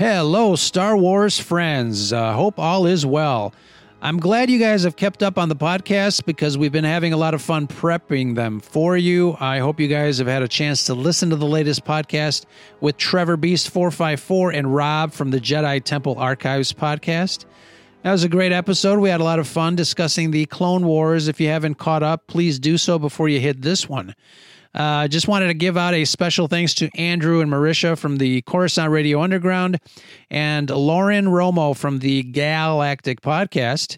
Hello, Star Wars friends. Uh, hope all is well. I'm glad you guys have kept up on the podcast because we've been having a lot of fun prepping them for you. I hope you guys have had a chance to listen to the latest podcast with Trevor Beast 454 and Rob from the Jedi Temple Archives podcast. That was a great episode. We had a lot of fun discussing the Clone Wars. If you haven't caught up, please do so before you hit this one. I uh, just wanted to give out a special thanks to Andrew and Marisha from the Coruscant Radio Underground and Lauren Romo from the Galactic Podcast,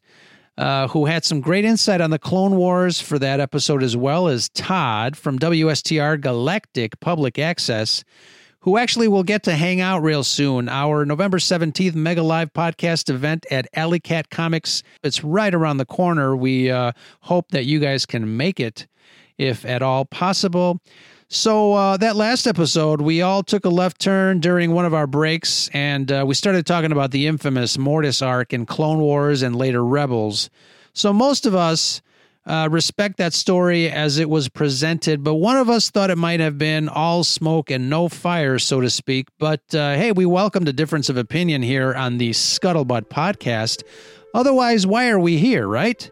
uh, who had some great insight on the Clone Wars for that episode, as well as Todd from WSTR Galactic Public Access, who actually will get to hang out real soon. Our November 17th Mega Live podcast event at Alley Cat Comics. It's right around the corner. We uh, hope that you guys can make it if at all possible. So, uh, that last episode, we all took a left turn during one of our breaks, and uh, we started talking about the infamous Mortis arc in Clone Wars and later Rebels. So, most of us uh, respect that story as it was presented, but one of us thought it might have been all smoke and no fire, so to speak. But uh, hey, we welcome the difference of opinion here on the Scuttlebutt podcast. Otherwise, why are we here, right?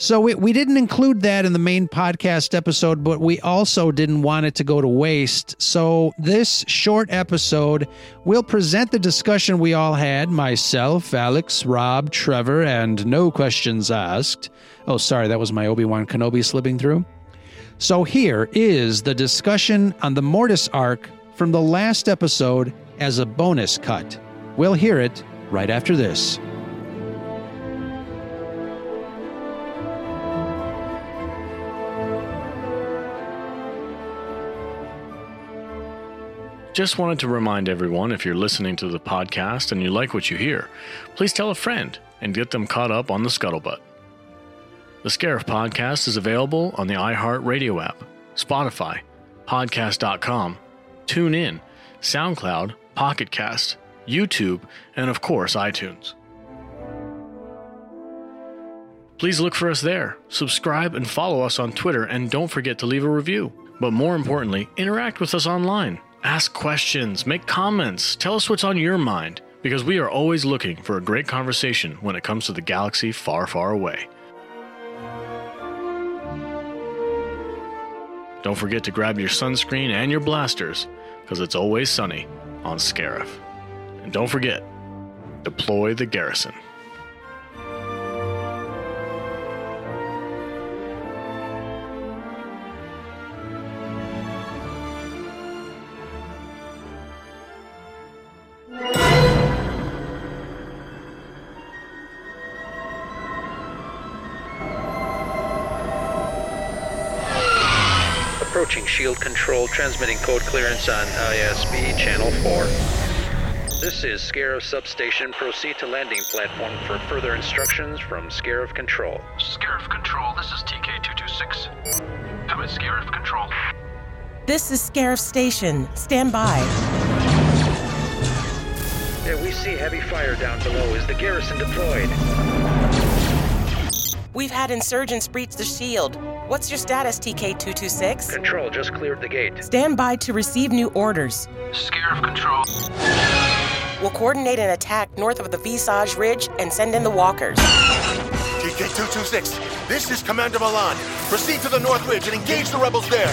So we, we didn't include that in the main podcast episode, but we also didn't want it to go to waste. So this short episode will present the discussion we all had myself, Alex, Rob, Trevor, and no questions asked. Oh, sorry, that was my Obi Wan Kenobi slipping through. So here is the discussion on the Mortis arc from the last episode as a bonus cut. We'll hear it right after this. Just wanted to remind everyone if you're listening to the podcast and you like what you hear, please tell a friend and get them caught up on the scuttlebutt. The Scarif podcast is available on the iHeartRadio app, Spotify, podcast.com, TuneIn, SoundCloud, Pocketcast, YouTube, and of course, iTunes. Please look for us there, subscribe and follow us on Twitter, and don't forget to leave a review. But more importantly, interact with us online Ask questions, make comments, tell us what's on your mind, because we are always looking for a great conversation when it comes to the galaxy far, far away. Don't forget to grab your sunscreen and your blasters, because it's always sunny on Scarif. And don't forget, deploy the garrison. Shield control, transmitting code clearance on ISB channel 4. This is Scarif Substation. Proceed to landing platform for further instructions from Scarif Control. Scarif Control, this is TK226. Come in, Scarif Control. This is Scarif Station. Stand by. Yeah, we see heavy fire down below. Is the garrison deployed? We've had insurgents breach the shield. What's your status, TK226? Control just cleared the gate. Stand by to receive new orders. Scarif Control. We'll coordinate an attack north of the Visage Ridge and send in the walkers. TK226, this is Commander Milan. Proceed to the North Ridge and engage the rebels there.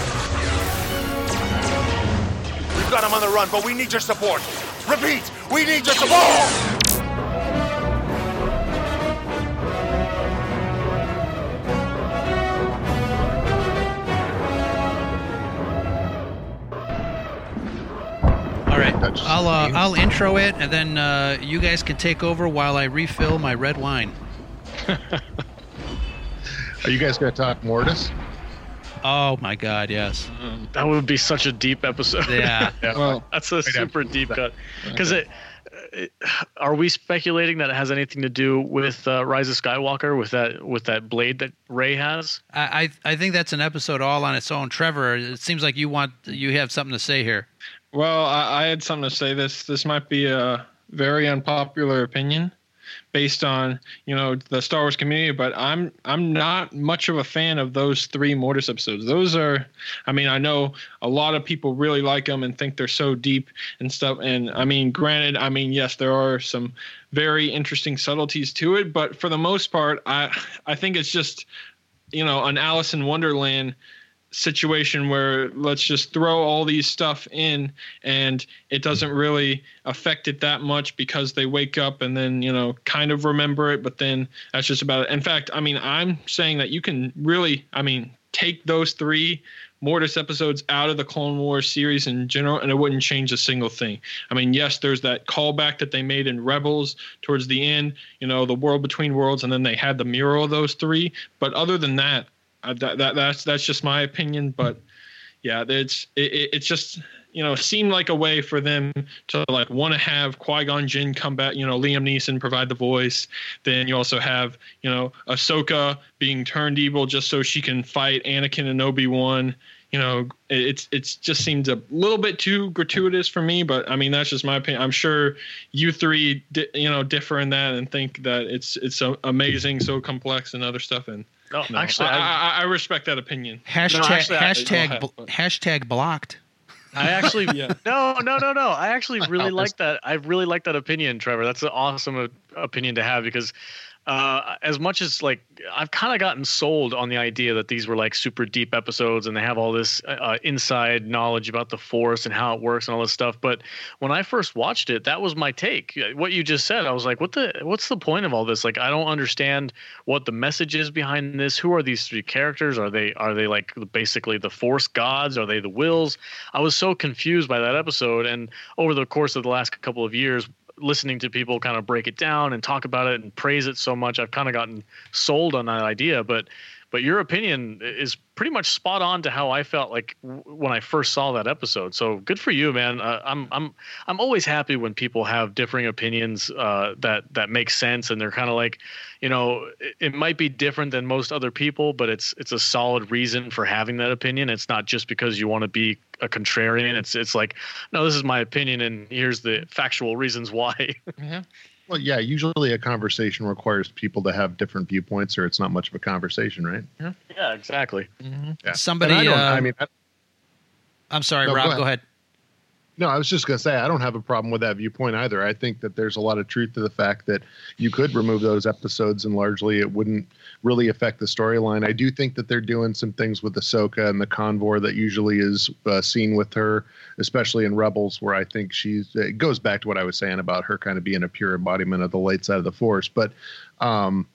We've got them on the run, but we need your support. Repeat, we need your support! I'll uh, I'll intro it, and then uh, you guys can take over while I refill my red wine. Are you guys going to talk Mortis? Oh my God, yes. that would be such a deep episode. Yeah. yeah. Well, that's a super deep cut. Because it, it, are we speculating that it has anything to do with uh, Rise of Skywalker with that with that blade that Rey has? I, I I think that's an episode all on its own. Trevor, it seems like you want you have something to say here. Well, I, I, had something to say. This this might be a very unpopular opinion, based on you know the Star Wars community, but I'm I'm not much of a fan of those three Mortis episodes. Those are, I mean, I know a lot of people really like them and think they're so deep and stuff. And I mean, granted, I mean, yes, there are some very interesting subtleties to it, but for the most part, I I think it's just you know an Alice in Wonderland situation where let's just throw all these stuff in and it doesn't really affect it that much because they wake up and then you know kind of remember it but then that's just about it. In fact i mean i'm saying that you can really i mean take those three mortis episodes out of the clone wars series in general and it wouldn't change a single thing. I mean yes there's that callback that they made in rebels towards the end you know the world between worlds and then they had the mural of those three. But other than that that, that that's that's just my opinion, but yeah, it's it, it's just you know seemed like a way for them to like want to have Qui Gon Jinn come back. You know, Liam Neeson provide the voice. Then you also have you know Ahsoka being turned evil just so she can fight Anakin and Obi Wan. You know, it's it's just seems a little bit too gratuitous for me. But I mean, that's just my opinion. I'm sure you three, di- you know, differ in that and think that it's it's so amazing, so complex, and other stuff. And No, no, actually, I, I, I, I respect that opinion. Hashtag No, actually, hashtag Go bl- hashtag blocked. I actually Yeah. no no no no. I actually really like that. I really like that opinion, Trevor. That's an awesome uh, opinion to have because uh, as much as like I've kind of gotten sold on the idea that these were like super deep episodes and they have all this uh, inside knowledge about the force and how it works and all this stuff. But when I first watched it, that was my take. What you just said, I was like, what the what's the point of all this? Like, I don't understand what the message is behind this. Who are these three characters? Are they are they like basically the force gods? Are they the wills? I was so confused by that episode. And over the course of the last couple of years, listening to people kind of break it down and talk about it and praise it so much, I've kind of gotten sold on that idea. But but your opinion is pretty much spot on to how I felt like w- when I first saw that episode. So good for you, man. Uh, I'm I'm I'm always happy when people have differing opinions uh, that that make sense and they're kind of like, you know, it, it might be different than most other people, but it's it's a solid reason for having that opinion. It's not just because you want to be a contrarian. It's it's like, no, this is my opinion, and here's the factual reasons why. Well, yeah, usually a conversation requires people to have different viewpoints, or it's not much of a conversation, right? yeah, exactly. Yeah. Somebody, And I, don't, uh, I mean, I, I'm sorry, No, go Rob. ahead. Go ahead. no, I was just going to say I don't have a problem with that viewpoint either. I think that there's a lot of truth to the fact that you could remove those episodes and largely it wouldn't really affect the storyline. I do think that they're doing some things with Ahsoka and the convoy that usually is uh, seen with her, especially in Rebels, where I think she's. It goes back to what I was saying about her kind of being a pure embodiment of the light side of the Force, but. um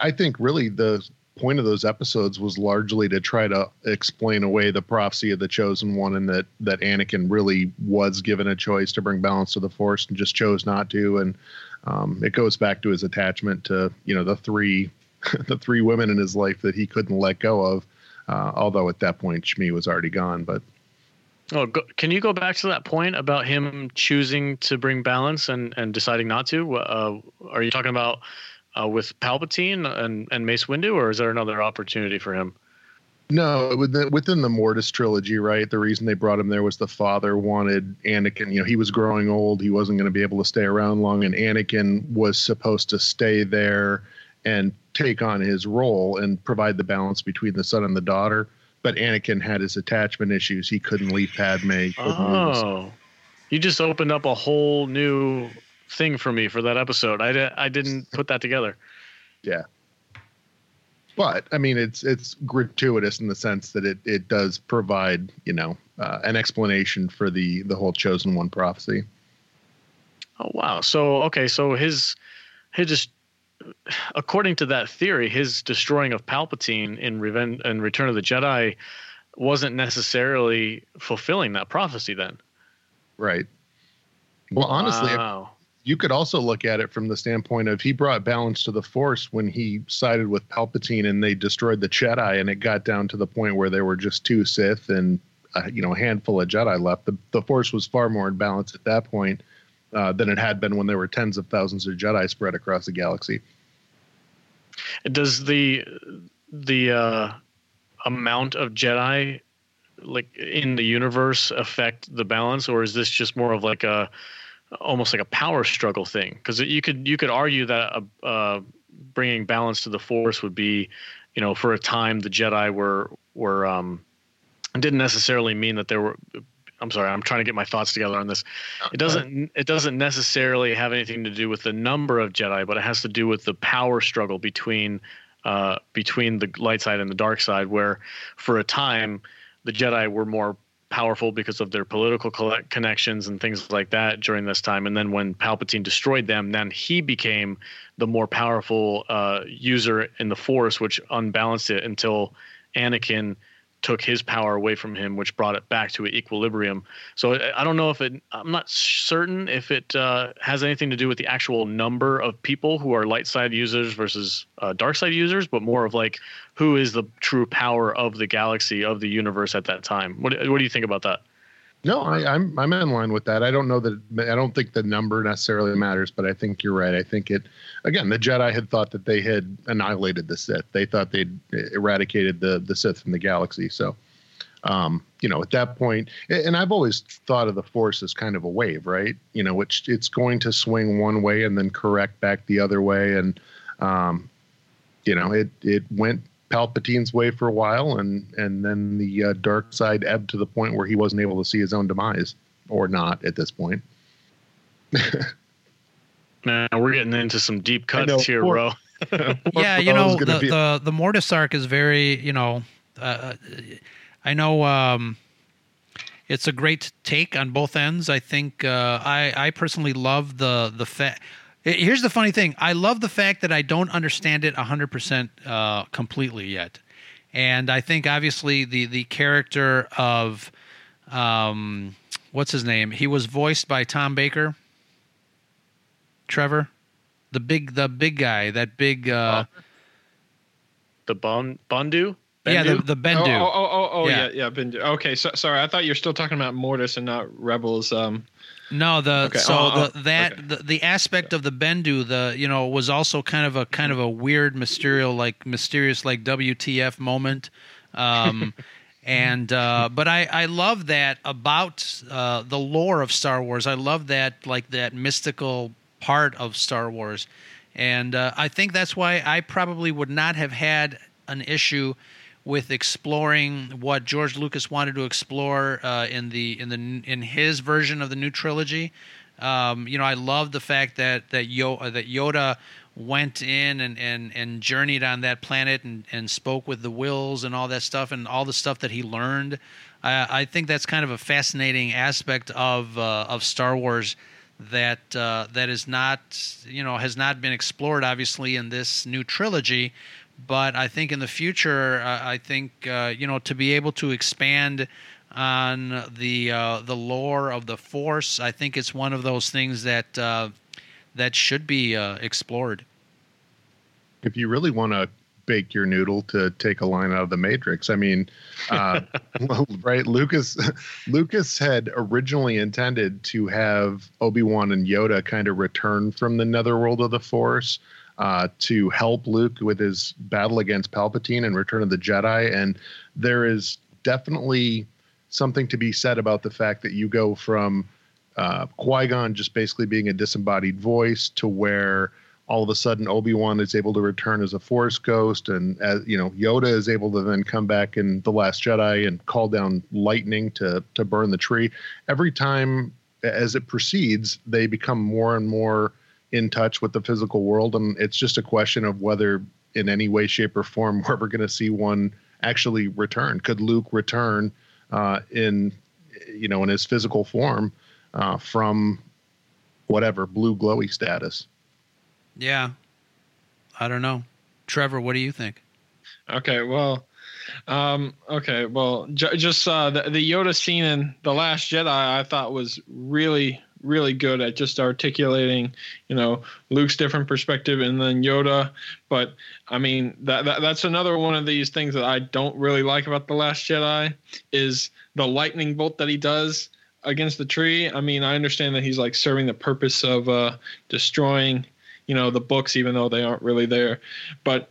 I think really the point of those episodes was largely to try to explain away the prophecy of the chosen one and that that Anakin really was given a choice to bring balance to the force and just chose not to and um, it goes back to his attachment to you know the three the three women in his life that he couldn't let go of uh, although at that point Shmi was already gone but Oh, go, can you go back to that point about him choosing to bring balance and, and deciding not to? Uh, are you talking about uh, with Palpatine and, and Mace Windu, or is there another opportunity for him? No, within, within the Mortis trilogy, right? The reason they brought him there was the father wanted Anakin. You know, he was growing old. He wasn't going to be able to stay around long, and Anakin was supposed to stay there and take on his role and provide the balance between the son and the daughter. But Anakin had his attachment issues. He couldn't leave Padme. Oh, you just opened up a whole new thing for me for that episode. I, di- I didn't put that together. Yeah. But I mean, it's it's gratuitous in the sense that it it does provide you know uh, an explanation for the the whole chosen one prophecy. Oh wow. So okay, so his his just according to that theory, his destroying of Palpatine in Revenge and Return of the Jedi wasn't necessarily fulfilling that prophecy then. Right. Well, honestly, wow. you could also look at it from the standpoint of he brought balance to the Force when he sided with Palpatine and they destroyed the Jedi, and it got down to the point where there were just two Sith and uh, you know a handful of Jedi left. The the Force was far more in balance at that point uh, than it had been when there were tens of thousands of Jedi spread across the galaxy. Does the the uh, amount of Jedi like in the universe affect the balance, or is this just more of like a almost like a power struggle thing? Because you could you could argue that uh, uh, bringing balance to the force would be you know for a time the jedi were were um didn't necessarily mean that there were i'm sorry i'm trying to get my thoughts together on this it doesn't it doesn't necessarily have anything to do with the number of jedi but it has to do with the power struggle between uh between the light side and the dark side where for a time the jedi were more powerful because of their political collect- connections and things like that during this time. And then when Palpatine destroyed them, then he became the more powerful uh, user in the Force, which unbalanced it until Anakin took his power away from him, which brought it back to equilibrium. So I don't know if it. I'm not certain if it uh, has anything to do with the actual number of people who are light side users versus uh, dark side users, but more of like who is the true power of the galaxy of the universe at that time. What What do you think about that? No, I, I'm I'm in line with that. I don't know that I don't think the number necessarily matters, but I think you're right. I think it again. The Jedi had thought that they had annihilated the Sith. They thought they'd eradicated the the Sith from the galaxy. So, um, you know, at that point, and I've always thought of the Force as kind of a wave, right? You know, which it's going to swing one way and then correct back the other way, and um, you know, it it went Palpatine's way for a while, and and then the uh, dark side ebbed to the point where he wasn't able to see his own demise, or not at this point. Man, we're getting into some deep cuts know, here, poor- bro. yeah, you know the, be- the the Mortis arc is very you know, uh, I know um, it's a great take on both ends. I think uh, I I personally love the the fact. Here's the funny thing: I love the fact that I don't understand it hundred percent uh, completely yet, and I think obviously the the character of um, what's his name? He was voiced by Tom Baker. Trevor, the big the big guy, that big uh, The Bon Bondu. yeah, the, Bendu? the Bendu. Oh, oh, oh, oh, Yeah. yeah, yeah, Bendu. Okay, so, sorry, I thought you were still talking about Mortis and not Rebels. Um, No, the Okay, so oh, the oh, that okay. the, the aspect of the Bendu, the you know, was also kind of a kind of a weird, mysterious, like mysterious, like WTF moment. Um, and uh, but I I love that about uh, the lore of Star Wars. I love that like that mystical part of Star Wars, and uh, I think that's why I probably would not have had an issue with exploring what George Lucas wanted to explore uh, in the in the in his version of the new trilogy. Um, you know, I love the fact that that, Yo- uh, that Yoda went in and, and, and journeyed on that planet and, and spoke with the wills and all that stuff and all the stuff that he learned. I, I think that's kind of a fascinating aspect of uh, of Star Wars that uh, that is not you know has not been explored obviously in this new trilogy but I think in the future uh, I think uh, you know to be able to expand on the uh, the lore of the force I think it's one of those things that uh, that should be uh, explored. If you really want to bake your noodle to take a line out of the matrix i mean uh, right lucas lucas had originally intended to have obi-wan and yoda kind of return from the netherworld of the force uh, to help luke with his battle against palpatine and return of the jedi and there is definitely something to be said about the fact that you go from uh, Qui-Gon just basically being a disembodied voice to where all of a sudden Obi-Wan is able to return as a Force ghost, and as you know, Yoda is able to then come back in the Last Jedi and call down lightning to to burn the tree. Every time as it proceeds, they become more and more in touch with the physical world, and it's just a question of whether, in any way, shape, or form, we're ever going to see one actually return. Could Luke return uh, in, you know, in his physical form uh, from whatever blue glowy status? yeah I don't know Trevor what do you think Okay, well, um, okay, well, j- just uh, the, the Yoda scene in the Last Jedi, I thought was really, really good at just articulating, you know, Luke's different perspective and then Yoda. But I mean, that, that that's another one of these things that I don't really like about the Last Jedi is the lightning bolt that he does against the tree. I mean, I understand that he's like serving the purpose of uh, destroying, you know, the books, even though they aren't really there, but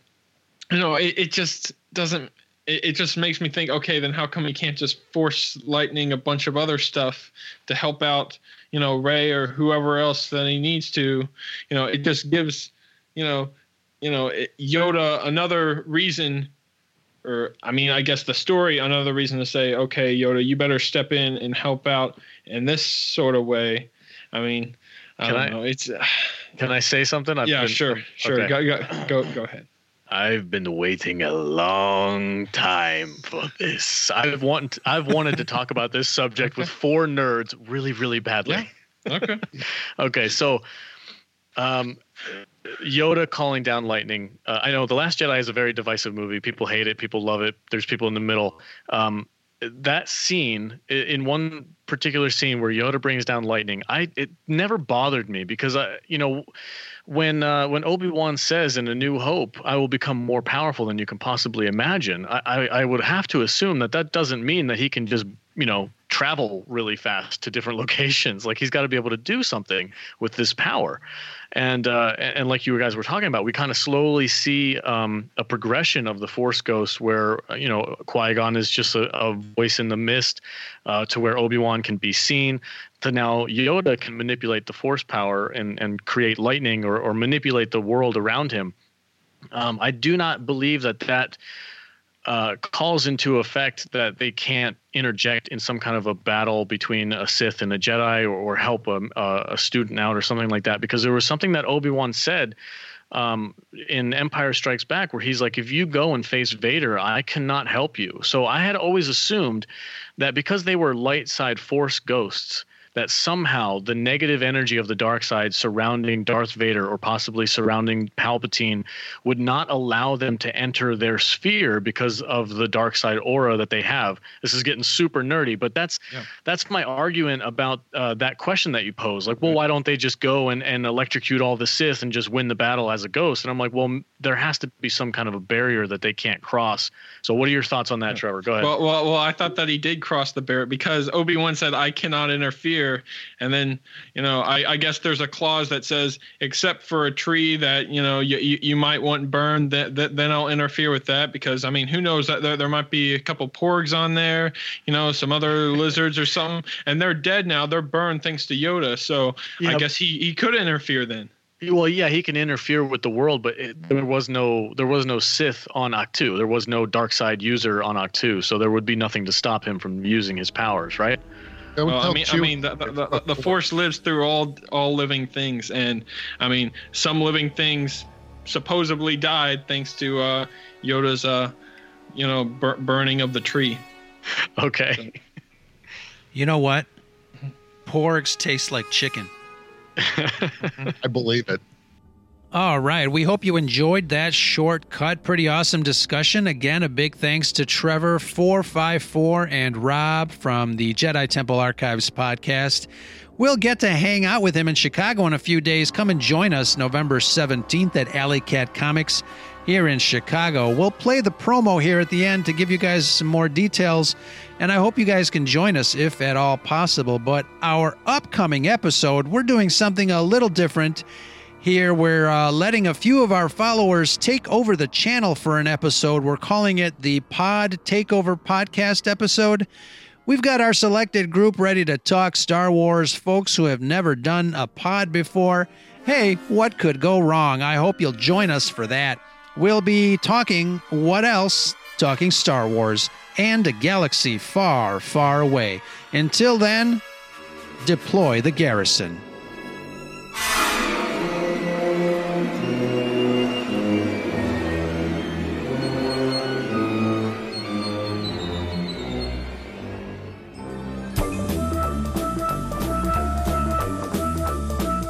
you know, it, it just doesn't it, it just makes me think, okay, then how come he can't just force lightning a bunch of other stuff to help out, you know, Rey or whoever else that he needs to? You know, it just gives, you know, you know, Yoda another reason or I mean, I guess the story another reason to say, okay, Yoda, you better step in and help out in this sort of way. I mean, I Can don't I- know. It's Can I say something? I've yeah, been- sure, sure. okay. Go, go, go, go ahead. I've been waiting a long time for this. I've want I've wanted to talk about this subject with four nerds really, really badly. Okay. Okay, so um, Yoda calling down lightning. Uh, I know the Last Jedi is a very divisive movie. People hate it. People love it. There's people in the middle. Um, that scene in one particular scene where Yoda brings down lightning, I it never bothered me because I you know when uh, when Obi Wan says in A New Hope, "I will become more powerful than you can possibly imagine," I, I, I would have to assume that that doesn't mean that he can just you know travel really fast to different locations. Like he's got to be able to do something with this power, and uh, and like you guys were talking about, we kind of slowly see um, a progression of the Force Ghost, where uh, you know Qui Gon is just a, a voice in the mist, uh, to where Obi Wan can be seen to now Yoda can manipulate the force power and, and create lightning or, or manipulate the world around him. Um, I do not believe that that uh, calls into effect that they can't interject in some kind of a battle between a Sith and a Jedi or, or help a, a, student out or something like that. Because there was something that Obi Wan said um, in Empire Strikes Back where he's like, if you go and face Vader, I cannot help you. So I had always assumed that because they were light side force ghosts, that somehow the negative energy of the dark side surrounding Darth Vader or possibly surrounding Palpatine would not allow them to enter their sphere because of the dark side aura that they have. This is getting super nerdy, but that's that's my argument about uh, that question that you pose. Like, well, why don't they just go and, and electrocute all the Sith and just win the battle as a ghost? And I'm like, well, m- there has to be some kind of a barrier that they can't cross. So, what are your thoughts on that, Trevor? Go ahead. Well, well, well, I thought that he did cross the barrier because Obi Wan said, "I cannot interfere," and then you know, I, I guess there's a clause that says, "Except for a tree that you know you, you, you might want burned, that, that then I'll interfere with that." Because I mean, who knows? That there, there might be a couple porgs on there, you know, some other lizards or something, and they're dead now. They're burned thanks to Yoda. So I guess he he could interfere then. Well, yeah, he can interfere with the world, but it, there was no there was no Sith on Ahch-To. There was no dark side user on Ahch-To, so there would be nothing to stop him from using his powers, right? I would Well, I tell mean, I mean, the, the, the, the force lives through all all living things, and I mean, some living things supposedly died thanks to uh, Yoda's, uh, you know, bur- burning of the tree. Okay. You know what? Porgs taste like chicken. I believe it. All right. We hope you enjoyed that shortcut. Pretty awesome discussion. Again, a big thanks to Trevor454 and Rob from the Jedi Temple Archives podcast. We'll get to hang out with him in Chicago in a few days. Come and join us November 17th at Alley Cat Comics here in Chicago. We'll play the promo here at the end to give you guys some more details, and I hope you guys can join us if at all possible. But our upcoming episode, we're doing something a little different. Here, we're uh, letting a few of our followers take over the channel for an episode. We're calling it the Pod Takeover Podcast episode. We've got our selected group ready to talk Star Wars, folks who have never done a pod before. Hey, what could go wrong? I hope you'll join us for that. We'll be talking what else? Talking Star Wars and a galaxy far, far away. Until then, deploy the garrison.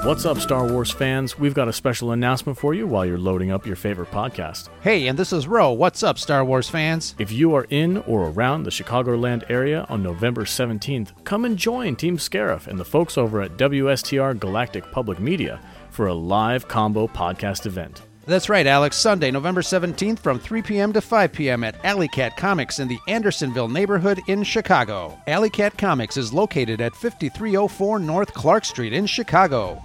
What's up, Star Wars fans? We've got a special announcement for you while you're loading up your favorite podcast. Hey, and this is Ro. What's up, Star Wars fans? If you are in or around the Chicagoland area on November 17th, come and join Team Scarif and the folks over at WSTR Galactic Public Media for a live combo podcast event. That's right, Alex. Sunday, November 17th from 3 p.m. to 5 p.m. at Alley Cat Comics in the Andersonville neighborhood in Chicago. Alley Cat Comics is located at 5304 North Clark Street in Chicago.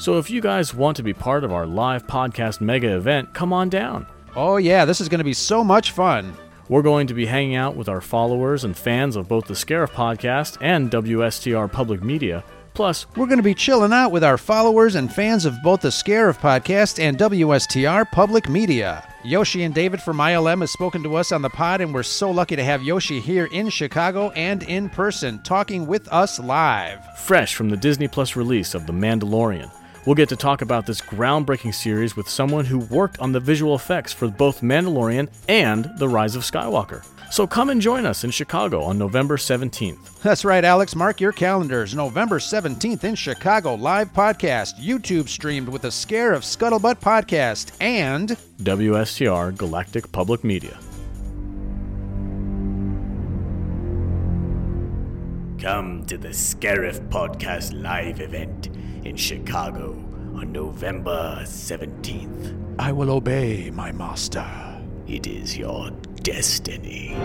So if you guys want to be part of our live podcast mega event, come on down. Oh, yeah, this is going to be so much fun. We're going to be hanging out with our followers and fans of both the Scarif podcast and WSTR Public Media. Plus, We're going to be chilling out with our followers and fans of both the Scarif podcast and WSTR Public Media. Yoshi and David from ILM has spoken to us on the pod, and we're so lucky to have Yoshi here in Chicago and in person, talking with us live. fresh from the Disney Plus release of The Mandalorian, we'll get to talk about this groundbreaking series with someone who worked on the visual effects for both Mandalorian and The Rise of Skywalker. So come and join us in Chicago on November 17th. That's right, Alex. Mark your calendars. November 17th in Chicago, live podcast, YouTube streamed with the Scarif Scuttlebutt podcast, and WSTR Galactic Public Media. Come to the Scarif Podcast live event in Chicago on November 17th. I will obey my master. It is your destiny.